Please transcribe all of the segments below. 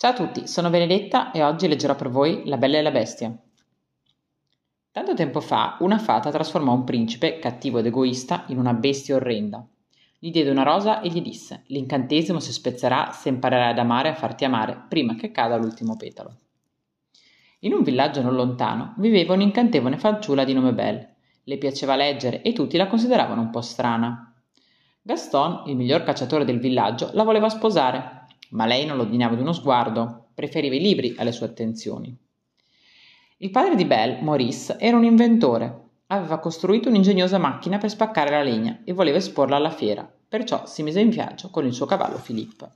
Ciao a tutti, sono Benedetta e oggi leggerò per voi La Bella e la Bestia. Tanto tempo fa una fata trasformò un principe, cattivo ed egoista, in una bestia orrenda. Gli diede una rosa e gli disse: L'incantesimo si spezzerà se imparerai ad amare e a farti amare prima che cada l'ultimo petalo. In un villaggio non lontano viveva un'incantevole fanciulla di nome Belle. Le piaceva leggere e tutti la consideravano un po' strana. Gaston, il miglior cacciatore del villaggio, la voleva sposare ma lei non lo dignava di uno sguardo, preferiva i libri alle sue attenzioni. Il padre di Belle, Maurice, era un inventore. Aveva costruito un'ingegnosa macchina per spaccare la legna e voleva esporla alla fiera, perciò si mise in viaggio con il suo cavallo Philippe.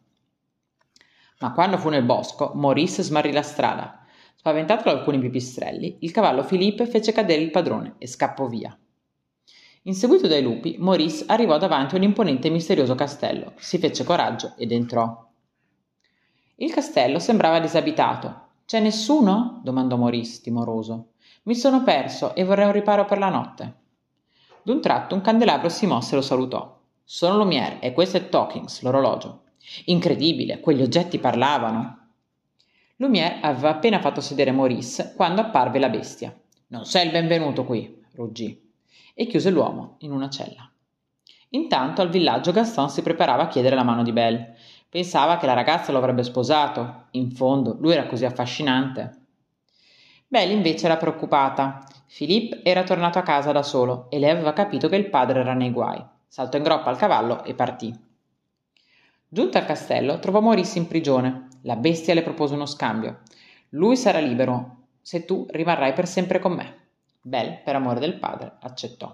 Ma quando fu nel bosco, Maurice smarrì la strada. Spaventato da alcuni pipistrelli, il cavallo Philippe fece cadere il padrone e scappò via. Inseguito dai lupi, Maurice arrivò davanti a un imponente e misterioso castello, si fece coraggio ed entrò. Il castello sembrava disabitato. C'è nessuno? domandò Maurice, timoroso. Mi sono perso e vorrei un riparo per la notte. D'un tratto un candelabro si mosse e lo salutò. Sono Lumière e questo è Talkings, l'orologio. Incredibile, quegli oggetti parlavano. Lumière aveva appena fatto sedere Maurice quando apparve la bestia. Non sei il benvenuto qui, ruggì, e chiuse l'uomo in una cella. Intanto al villaggio Gaston si preparava a chiedere la mano di Belle. Pensava che la ragazza lo avrebbe sposato. In fondo, lui era così affascinante. Belle invece era preoccupata. Philippe era tornato a casa da solo e lei aveva capito che il padre era nei guai. Saltò in groppa al cavallo e partì. Giunta al castello, trovò Maurice in prigione. La bestia le propose uno scambio. Lui sarà libero se tu rimarrai per sempre con me. Belle, per amore del padre, accettò.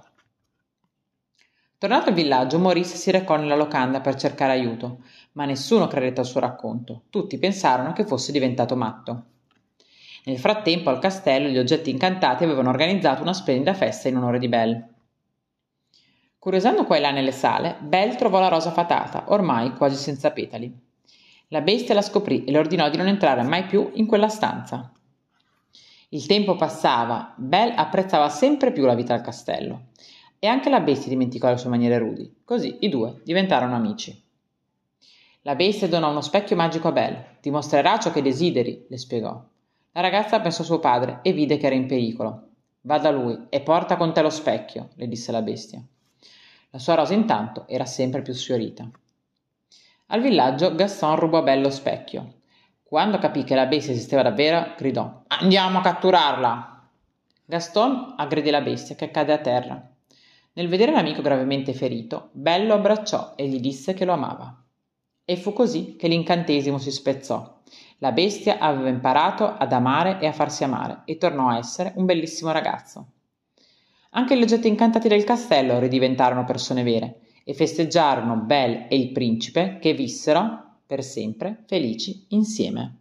Tornato al villaggio, Maurice si recò nella locanda per cercare aiuto, ma nessuno credette al suo racconto. Tutti pensarono che fosse diventato matto. Nel frattempo, al castello, gli oggetti incantati avevano organizzato una splendida festa in onore di Belle. Curiosando qua e là nelle sale, Belle trovò la rosa fatata, ormai quasi senza petali. La bestia la scoprì e le ordinò di non entrare mai più in quella stanza. Il tempo passava, Belle apprezzava sempre più la vita al castello e anche la bestia dimenticò le sue maniere rudi. Così i due diventarono amici. La bestia donò uno specchio magico a Belle. Ti mostrerà ciò che desideri, le spiegò. La ragazza pensò a suo padre e vide che era in pericolo. Va da lui e porta con te lo specchio, le disse la bestia. La sua rosa intanto era sempre più sfiorita. Al villaggio Gaston rubò a Belle lo specchio. Quando capì che la bestia esisteva davvero, gridò Andiamo a catturarla! Gaston aggredì la bestia che cadde a terra. Nel vedere l'amico gravemente ferito, Belle lo abbracciò e gli disse che lo amava. E fu così che l'incantesimo si spezzò. La bestia aveva imparato ad amare e a farsi amare e tornò a essere un bellissimo ragazzo. Anche gli oggetti incantati del castello ridiventarono persone vere e festeggiarono Belle e il principe che vissero per sempre felici insieme.